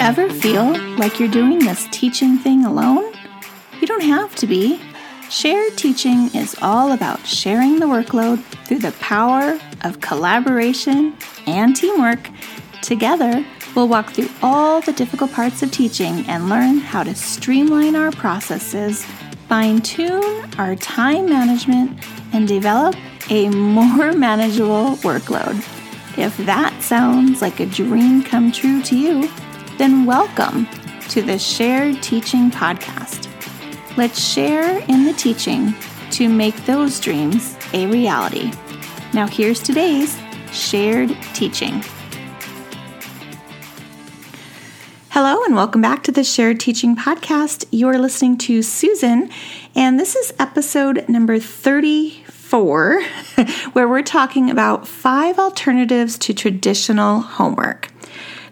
Ever feel like you're doing this teaching thing alone? You don't have to be. Shared teaching is all about sharing the workload through the power of collaboration and teamwork. Together, we'll walk through all the difficult parts of teaching and learn how to streamline our processes, fine tune our time management, and develop a more manageable workload. If that sounds like a dream come true to you, then welcome to the Shared Teaching Podcast. Let's share in the teaching to make those dreams a reality. Now, here's today's shared teaching. Hello, and welcome back to the Shared Teaching Podcast. You're listening to Susan, and this is episode number 34, where we're talking about five alternatives to traditional homework.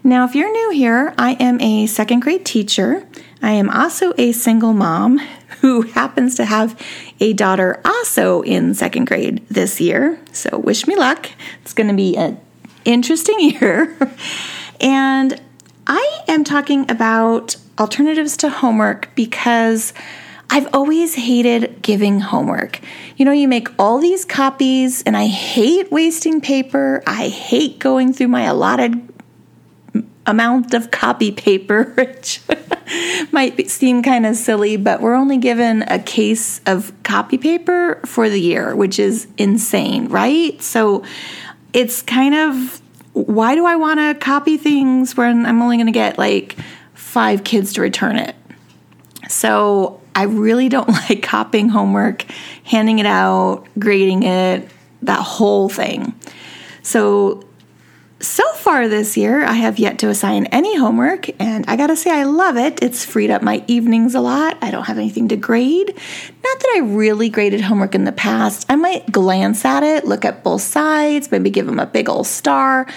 Now, if you're new here, I am a second grade teacher. I am also a single mom who happens to have a daughter also in second grade this year. So, wish me luck. It's going to be an interesting year. and I am talking about alternatives to homework because I've always hated giving homework. You know, you make all these copies, and I hate wasting paper. I hate going through my allotted amount of copy paper, which might seem kind of silly, but we're only given a case of copy paper for the year, which is insane, right? So it's kind of why do I want to copy things when I'm only going to get like five kids to return it? So I really don't like copying homework, handing it out, grading it, that whole thing. So so far this year, I have yet to assign any homework, and I gotta say, I love it. It's freed up my evenings a lot. I don't have anything to grade. Not that I really graded homework in the past. I might glance at it, look at both sides, maybe give them a big old star,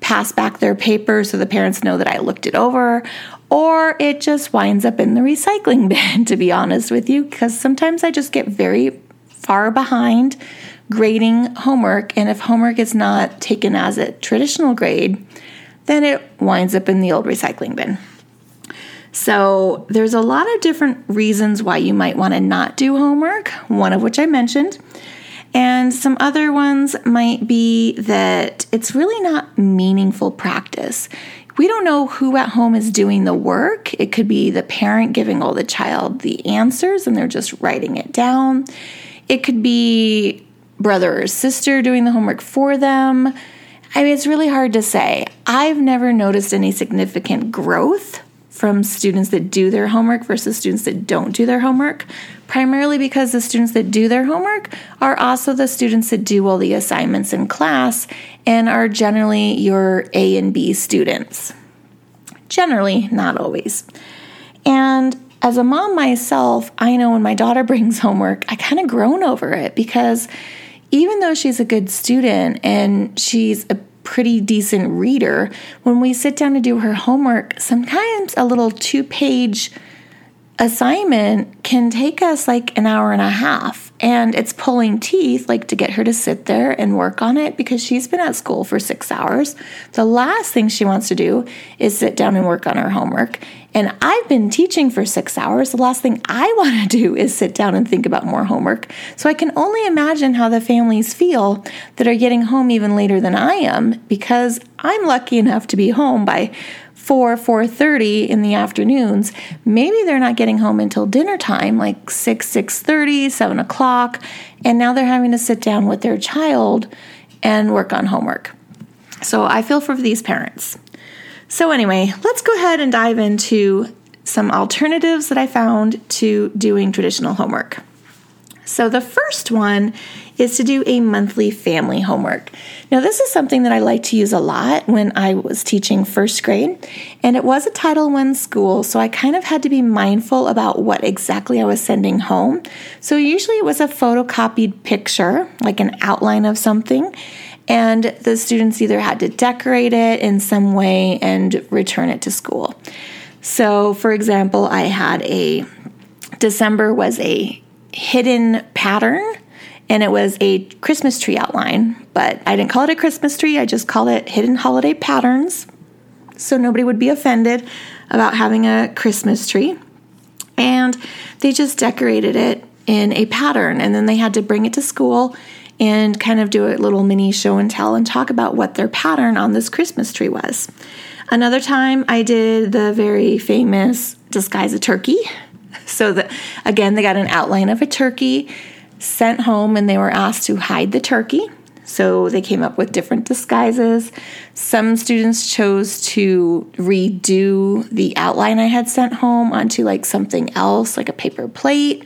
pass back their paper so the parents know that I looked it over, or it just winds up in the recycling bin, to be honest with you, because sometimes I just get very far behind grading homework, and if homework is not taken as a traditional grade, then it winds up in the old recycling bin. So, there's a lot of different reasons why you might want to not do homework, one of which I mentioned. And some other ones might be that it's really not meaningful practice. We don't know who at home is doing the work. It could be the parent giving all the child the answers and they're just writing it down. It could be brother or sister doing the homework for them. I mean, it's really hard to say. I've never noticed any significant growth from students that do their homework versus students that don't do their homework, primarily because the students that do their homework are also the students that do all the assignments in class and are generally your A and B students. Generally, not always. And as a mom myself, I know when my daughter brings homework, I kind of groan over it because even though she's a good student and she's a pretty decent reader, when we sit down to do her homework, sometimes a little two page assignment can take us like an hour and a half. And it's pulling teeth, like to get her to sit there and work on it because she's been at school for six hours. The last thing she wants to do is sit down and work on her homework. And I've been teaching for six hours. The last thing I want to do is sit down and think about more homework. So I can only imagine how the families feel that are getting home even later than I am because I'm lucky enough to be home by 4 4.30 in the afternoons. Maybe they're not getting home until dinner time like 6 6.30 7 o'clock. And now they're having to sit down with their child and work on homework. So i feel for these parents. So anyway let's go ahead and dive into some alternatives that i found to doing traditional homework so the first one is to do a monthly family homework. Now, this is something that I like to use a lot when I was teaching first grade, and it was a Title I school, so I kind of had to be mindful about what exactly I was sending home. So, usually it was a photocopied picture, like an outline of something, and the students either had to decorate it in some way and return it to school. So, for example, I had a December was a hidden pattern and it was a Christmas tree outline, but I didn't call it a Christmas tree, I just called it Hidden Holiday Patterns so nobody would be offended about having a Christmas tree. And they just decorated it in a pattern, and then they had to bring it to school and kind of do a little mini show and tell and talk about what their pattern on this Christmas tree was. Another time I did the very famous disguise a turkey. So that again they got an outline of a turkey sent home and they were asked to hide the turkey. So they came up with different disguises. Some students chose to redo the outline I had sent home onto like something else, like a paper plate.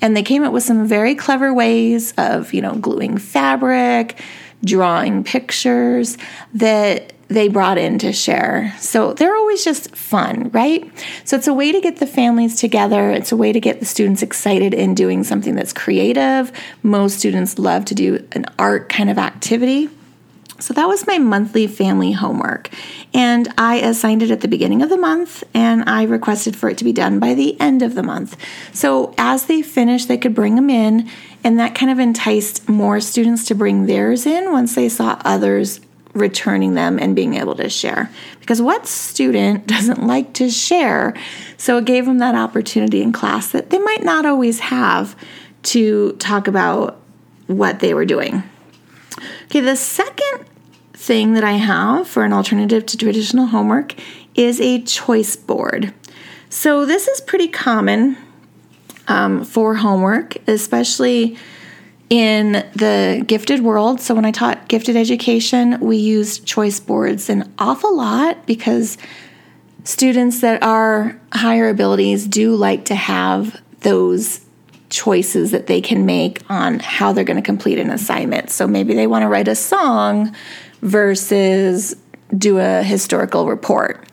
And they came up with some very clever ways of, you know, gluing fabric, drawing pictures that they brought in to share. So they're always just fun, right? So it's a way to get the families together. It's a way to get the students excited in doing something that's creative. Most students love to do an art kind of activity. So that was my monthly family homework. And I assigned it at the beginning of the month and I requested for it to be done by the end of the month. So as they finished, they could bring them in. And that kind of enticed more students to bring theirs in once they saw others returning them and being able to share. Because what student doesn't like to share? So it gave them that opportunity in class that they might not always have to talk about what they were doing. Okay, the second thing that I have for an alternative to traditional homework is a choice board. So this is pretty common um, for homework, especially in the gifted world. So when I taught gifted education, we used choice boards an awful lot because students that are higher abilities do like to have those choices that they can make on how they're going to complete an assignment. So maybe they want to write a song versus do a historical report.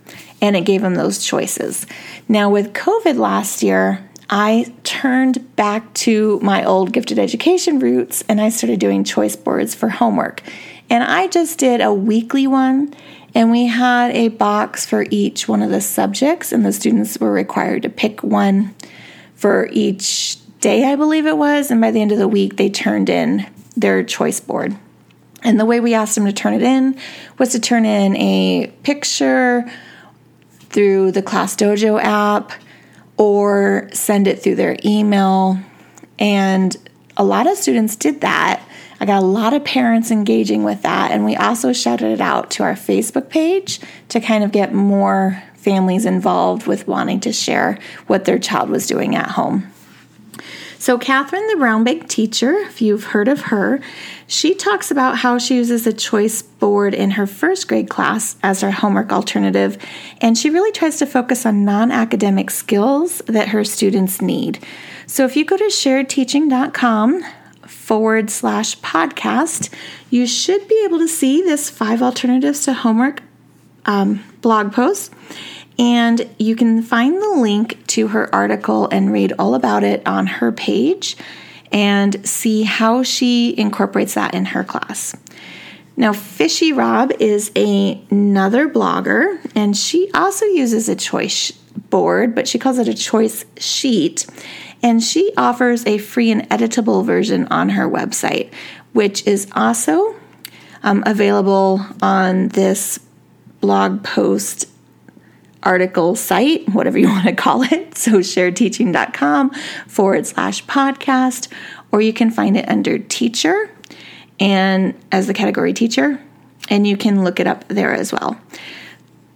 And it gave them those choices. Now, with COVID last year, I turned back to my old gifted education roots and I started doing choice boards for homework. And I just did a weekly one, and we had a box for each one of the subjects, and the students were required to pick one for each day, I believe it was. And by the end of the week, they turned in their choice board. And the way we asked them to turn it in was to turn in a picture through the Class Dojo app or send it through their email. And a lot of students did that. I got a lot of parents engaging with that. And we also shouted it out to our Facebook page to kind of get more families involved with wanting to share what their child was doing at home. So, Catherine, the brown bag teacher, if you've heard of her, she talks about how she uses a choice board in her first grade class as her homework alternative, and she really tries to focus on non academic skills that her students need. So, if you go to sharedteaching.com forward slash podcast, you should be able to see this five alternatives to homework um, blog post. And you can find the link to her article and read all about it on her page and see how she incorporates that in her class. Now, Fishyrobb is a, another blogger, and she also uses a choice board, but she calls it a choice sheet. And she offers a free and editable version on her website, which is also um, available on this blog post article site, whatever you want to call it. So sharedteaching.com forward slash podcast, or you can find it under teacher and as the category teacher, and you can look it up there as well.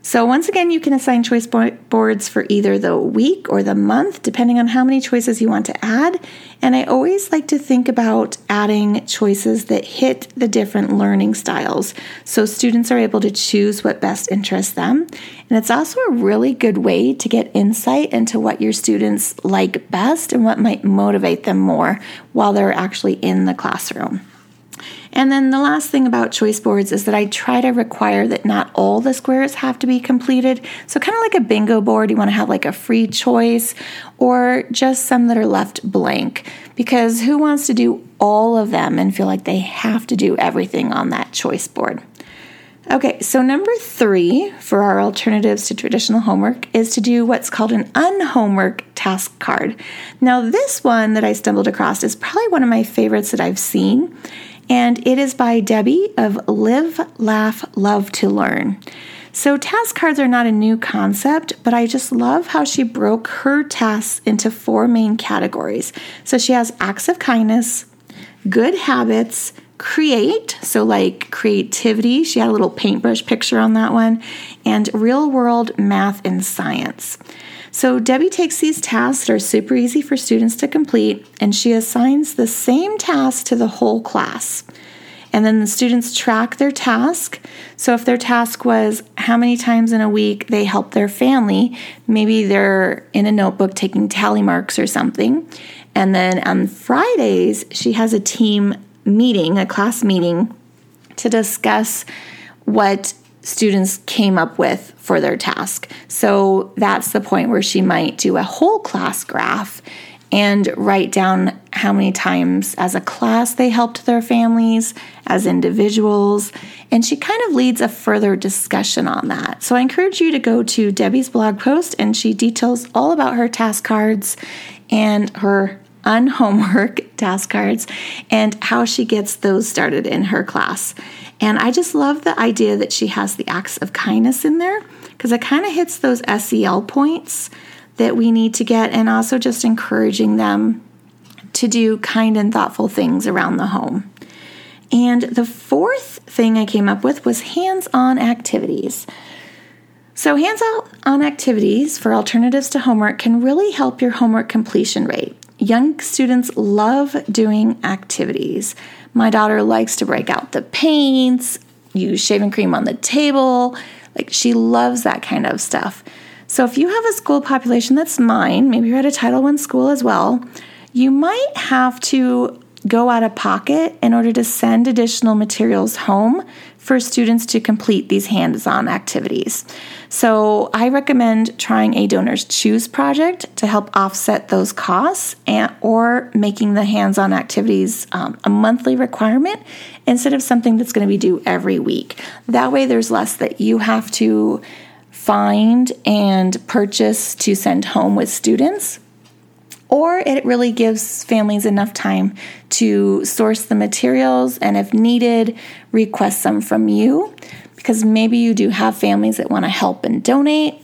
So, once again, you can assign choice boards for either the week or the month, depending on how many choices you want to add. And I always like to think about adding choices that hit the different learning styles so students are able to choose what best interests them. And it's also a really good way to get insight into what your students like best and what might motivate them more while they're actually in the classroom. And then the last thing about choice boards is that I try to require that not all the squares have to be completed. So, kind of like a bingo board, you want to have like a free choice or just some that are left blank because who wants to do all of them and feel like they have to do everything on that choice board? Okay, so number three for our alternatives to traditional homework is to do what's called an unhomework task card. Now, this one that I stumbled across is probably one of my favorites that I've seen, and it is by Debbie of Live, Laugh, Love to Learn. So, task cards are not a new concept, but I just love how she broke her tasks into four main categories. So, she has acts of kindness, good habits, create, so like creativity, she had a little paintbrush picture on that one, and real world math and science. So Debbie takes these tasks that are super easy for students to complete and she assigns the same task to the whole class. And then the students track their task. So if their task was how many times in a week they help their family, maybe they're in a notebook taking tally marks or something. And then on Fridays, she has a team meeting, a class meeting, to discuss what students came up with for their task. So that's the point where she might do a whole class graph and write down how many times as a class they helped their families, as individuals, and she kind of leads a further discussion on that. So I encourage you to go to Debbie's blog post and she details all about her task cards and her unhomework task cards and how she gets those started in her class. And I just love the idea that she has the acts of kindness in there because it kind of hits those SEL points that we need to get and also just encouraging them to do kind and thoughtful things around the home. And the fourth thing I came up with was hands on activities. So, hands on activities for alternatives to homework can really help your homework completion rate. Young students love doing activities. My daughter likes to break out the paints, use shaving cream on the table. Like, she loves that kind of stuff. So, if you have a school population that's mine, maybe you're at a Title I school as well, you might have to go out of pocket in order to send additional materials home for students to complete these hands on activities. So, I recommend trying a Donors Choose project to help offset those costs and, or making the hands on activities um, a monthly requirement instead of something that's going to be due every week. That way, there's less that you have to find and purchase to send home with students or it really gives families enough time to source the materials and, if needed, request some from you because maybe you do have families that want to help and donate,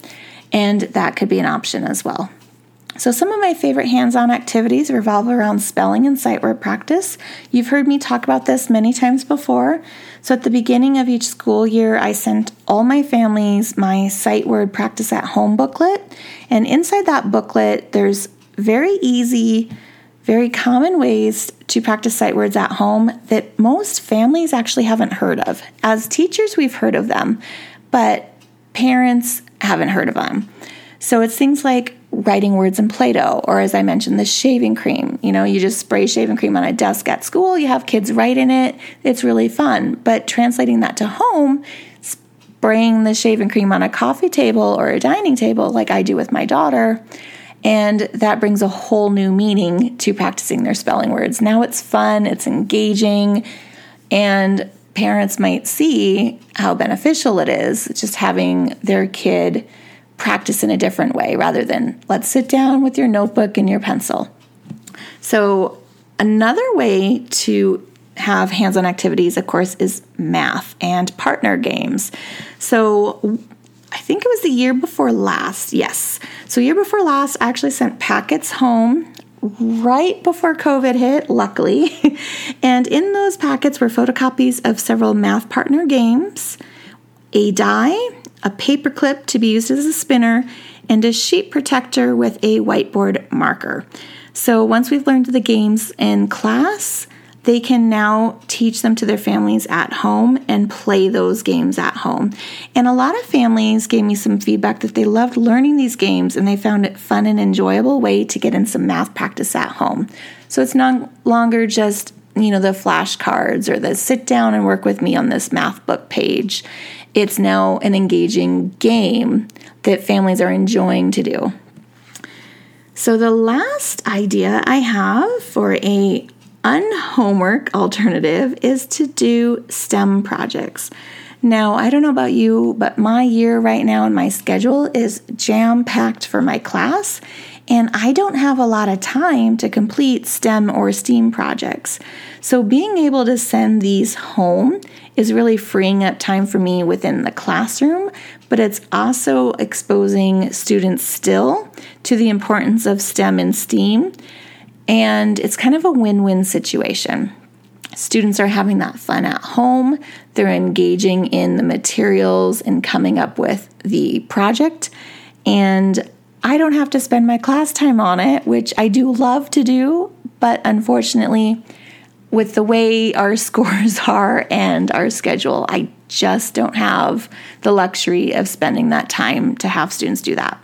and that could be an option as well. So, some of my favorite hands on activities revolve around spelling and sight word practice. You've heard me talk about this many times before. So, at the beginning of each school year, I sent all my families my sight word practice at home booklet. And inside that booklet, there's very easy, very common ways to practice sight words at home that most families actually haven't heard of. As teachers, we've heard of them, but parents haven't heard of them. So it's things like writing words in Play Doh, or as I mentioned, the shaving cream. You know, you just spray shaving cream on a desk at school, you have kids write in it, it's really fun. But translating that to home, spraying the shaving cream on a coffee table or a dining table, like I do with my daughter, and that brings a whole new meaning to practicing their spelling words. Now it's fun, it's engaging, and parents might see how beneficial it is just having their kid practice in a different way rather than let's sit down with your notebook and your pencil. So, another way to have hands on activities, of course, is math and partner games. So, I think it was the year before last. Yes. So, year before last, I actually sent packets home right before COVID hit, luckily. and in those packets were photocopies of several math partner games, a die, a paper clip to be used as a spinner, and a sheet protector with a whiteboard marker. So, once we've learned the games in class, they can now teach them to their families at home and play those games at home. And a lot of families gave me some feedback that they loved learning these games and they found it fun and enjoyable way to get in some math practice at home. So it's no longer just you know the flashcards or the sit down and work with me on this math book page. It's now an engaging game that families are enjoying to do. So, the last idea I have for a unhomework alternative is to do STEM projects. Now, I don't know about you, but my year right now and my schedule is jam packed for my class, and I don't have a lot of time to complete STEM or STEAM projects. So, being able to send these home is really freeing up time for me within the classroom, but it's also exposing students still to the importance of STEM and STEAM. And it's kind of a win win situation. Students are having that fun at home. They're engaging in the materials and coming up with the project. And I don't have to spend my class time on it, which I do love to do. But unfortunately, with the way our scores are and our schedule, I just don't have the luxury of spending that time to have students do that.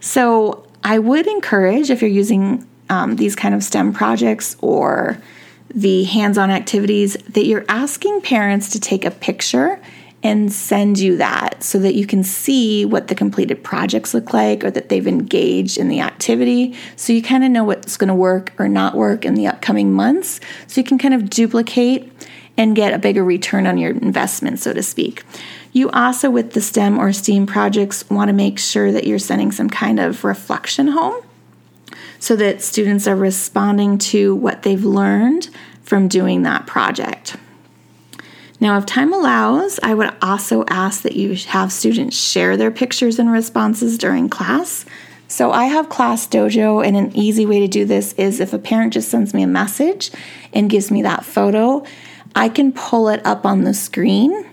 So I would encourage if you're using um, these kind of STEM projects or the hands on activities that you're asking parents to take a picture and send you that so that you can see what the completed projects look like or that they've engaged in the activity. So you kind of know what's going to work or not work in the upcoming months. So you can kind of duplicate and get a bigger return on your investment, so to speak. You also, with the STEM or STEAM projects, want to make sure that you're sending some kind of reflection home so that students are responding to what they've learned from doing that project. Now, if time allows, I would also ask that you have students share their pictures and responses during class. So, I have Class Dojo, and an easy way to do this is if a parent just sends me a message and gives me that photo, I can pull it up on the screen.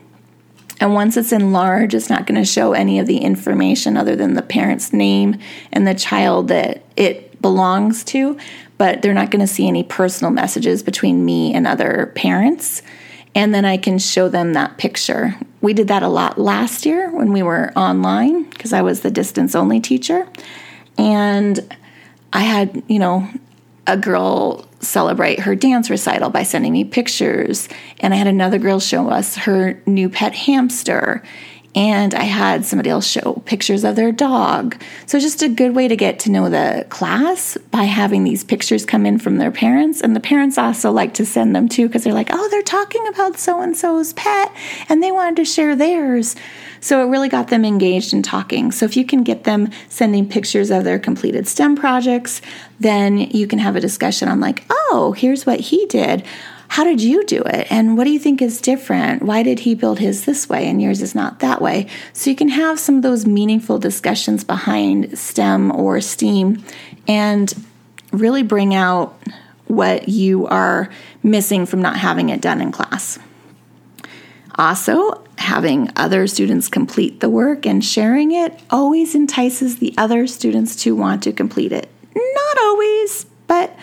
And once it's in large, it's not going to show any of the information other than the parent's name and the child that it belongs to, but they're not going to see any personal messages between me and other parents. And then I can show them that picture. We did that a lot last year when we were online because I was the distance only teacher. And I had, you know, a girl celebrate her dance recital by sending me pictures. And I had another girl show us her new pet hamster and I had somebody else show pictures of their dog. So, just a good way to get to know the class by having these pictures come in from their parents. And the parents also like to send them too because they're like, oh, they're talking about so and so's pet and they wanted to share theirs. So, it really got them engaged in talking. So, if you can get them sending pictures of their completed STEM projects, then you can have a discussion on, like, oh, here's what he did how did you do it? And what do you think is different? Why did he build his this way and yours is not that way? So you can have some of those meaningful discussions behind STEM or STEAM and really bring out what you are missing from not having it done in class. Also, having other students complete the work and sharing it always entices the other students to want to complete it. Not always, but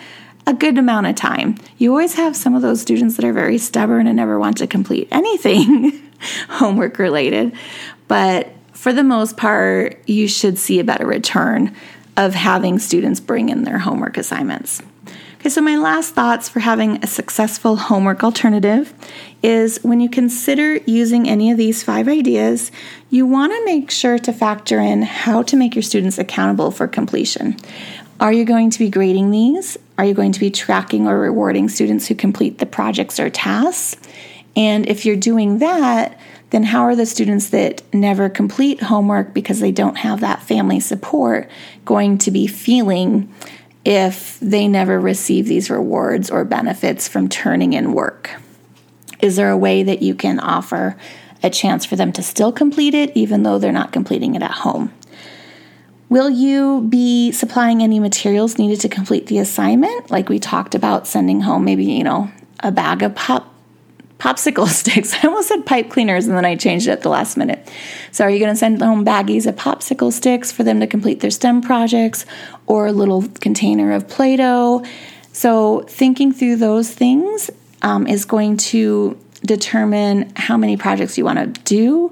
a good amount of time. You always have some of those students that are very stubborn and never want to complete anything homework related. But for the most part, you should see a better return of having students bring in their homework assignments. Okay, so my last thoughts for having a successful homework alternative is when you consider using any of these five ideas, you want to make sure to factor in how to make your students accountable for completion. Are you going to be grading these? Are you going to be tracking or rewarding students who complete the projects or tasks? And if you're doing that, then how are the students that never complete homework because they don't have that family support going to be feeling if they never receive these rewards or benefits from turning in work? Is there a way that you can offer a chance for them to still complete it even though they're not completing it at home? Will you be supplying any materials needed to complete the assignment? Like we talked about sending home maybe, you know, a bag of pop popsicle sticks. I almost said pipe cleaners and then I changed it at the last minute. So are you going to send home baggies of popsicle sticks for them to complete their STEM projects or a little container of Play-Doh? So thinking through those things um, is going to determine how many projects you want to do.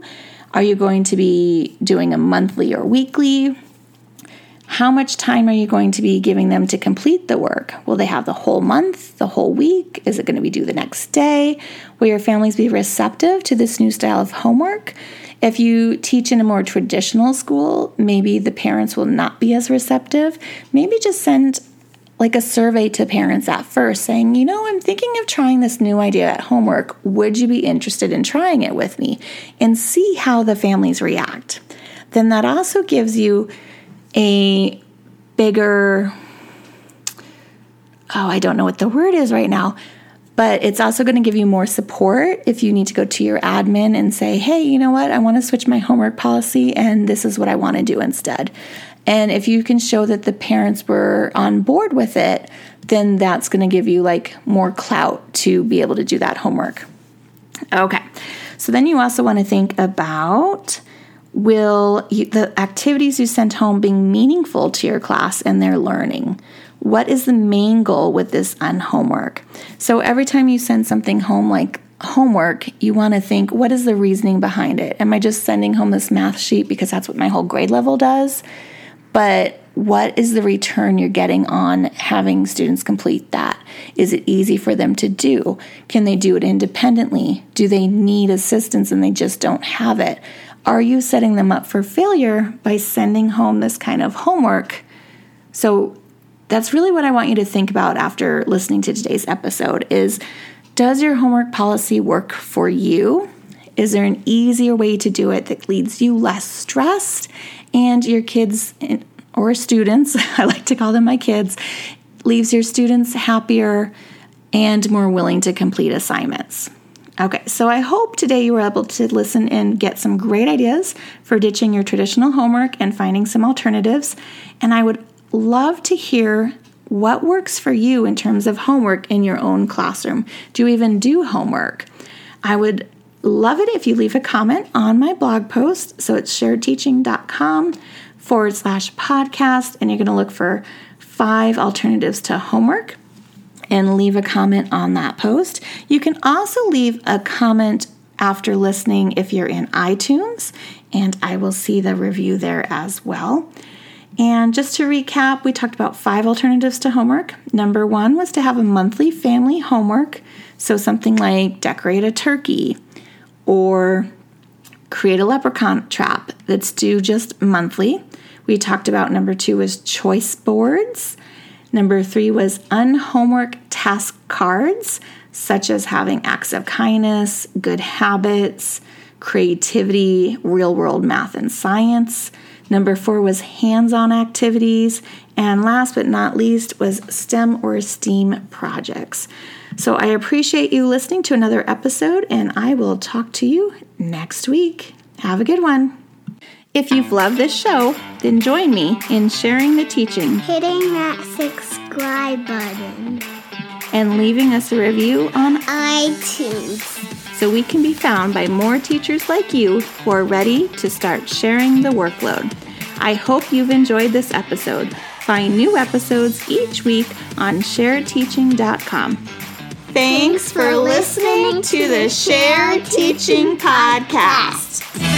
Are you going to be doing a monthly or weekly? How much time are you going to be giving them to complete the work? Will they have the whole month, the whole week? Is it going to be due the next day? Will your families be receptive to this new style of homework? If you teach in a more traditional school, maybe the parents will not be as receptive. Maybe just send like a survey to parents at first saying, you know, I'm thinking of trying this new idea at homework. Would you be interested in trying it with me? And see how the families react. Then that also gives you a bigger, oh, I don't know what the word is right now, but it's also going to give you more support if you need to go to your admin and say, hey, you know what, I want to switch my homework policy and this is what I want to do instead. And if you can show that the parents were on board with it, then that's going to give you like more clout to be able to do that homework. Okay. So then you also want to think about will the activities you sent home being meaningful to your class and their learning? What is the main goal with this unhomework? So every time you send something home like homework, you want to think, what is the reasoning behind it? Am I just sending home this math sheet because that's what my whole grade level does? but what is the return you're getting on having students complete that? Is it easy for them to do? Can they do it independently? Do they need assistance and they just don't have it? Are you setting them up for failure by sending home this kind of homework? So that's really what I want you to think about after listening to today's episode is does your homework policy work for you? Is there an easier way to do it that leaves you less stressed and your kids or students, I like to call them my kids, leaves your students happier and more willing to complete assignments. Okay, so I hope today you were able to listen and get some great ideas for ditching your traditional homework and finding some alternatives. And I would love to hear what works for you in terms of homework in your own classroom. Do you even do homework? I would love it if you leave a comment on my blog post. So it's sharedteaching.com forward slash podcast, and you're going to look for five alternatives to homework and leave a comment on that post. You can also leave a comment after listening if you're in iTunes, and I will see the review there as well. And just to recap, we talked about five alternatives to homework. Number one was to have a monthly family homework, so something like decorate a turkey, or create a leprechaun trap that's due just monthly. We talked about number two was choice boards. Number three was unhomework task cards, such as having acts of kindness, good habits, creativity, real world math and science. Number four was hands on activities. And last but not least was STEM or STEAM projects. So I appreciate you listening to another episode, and I will talk to you next week. Have a good one. If you've loved this show, then join me in sharing the teaching, hitting that subscribe button, and leaving us a review on iTunes so we can be found by more teachers like you who are ready to start sharing the workload. I hope you've enjoyed this episode. Find new episodes each week on sharedteaching.com. Thanks for listening to the Shared Teaching Podcast.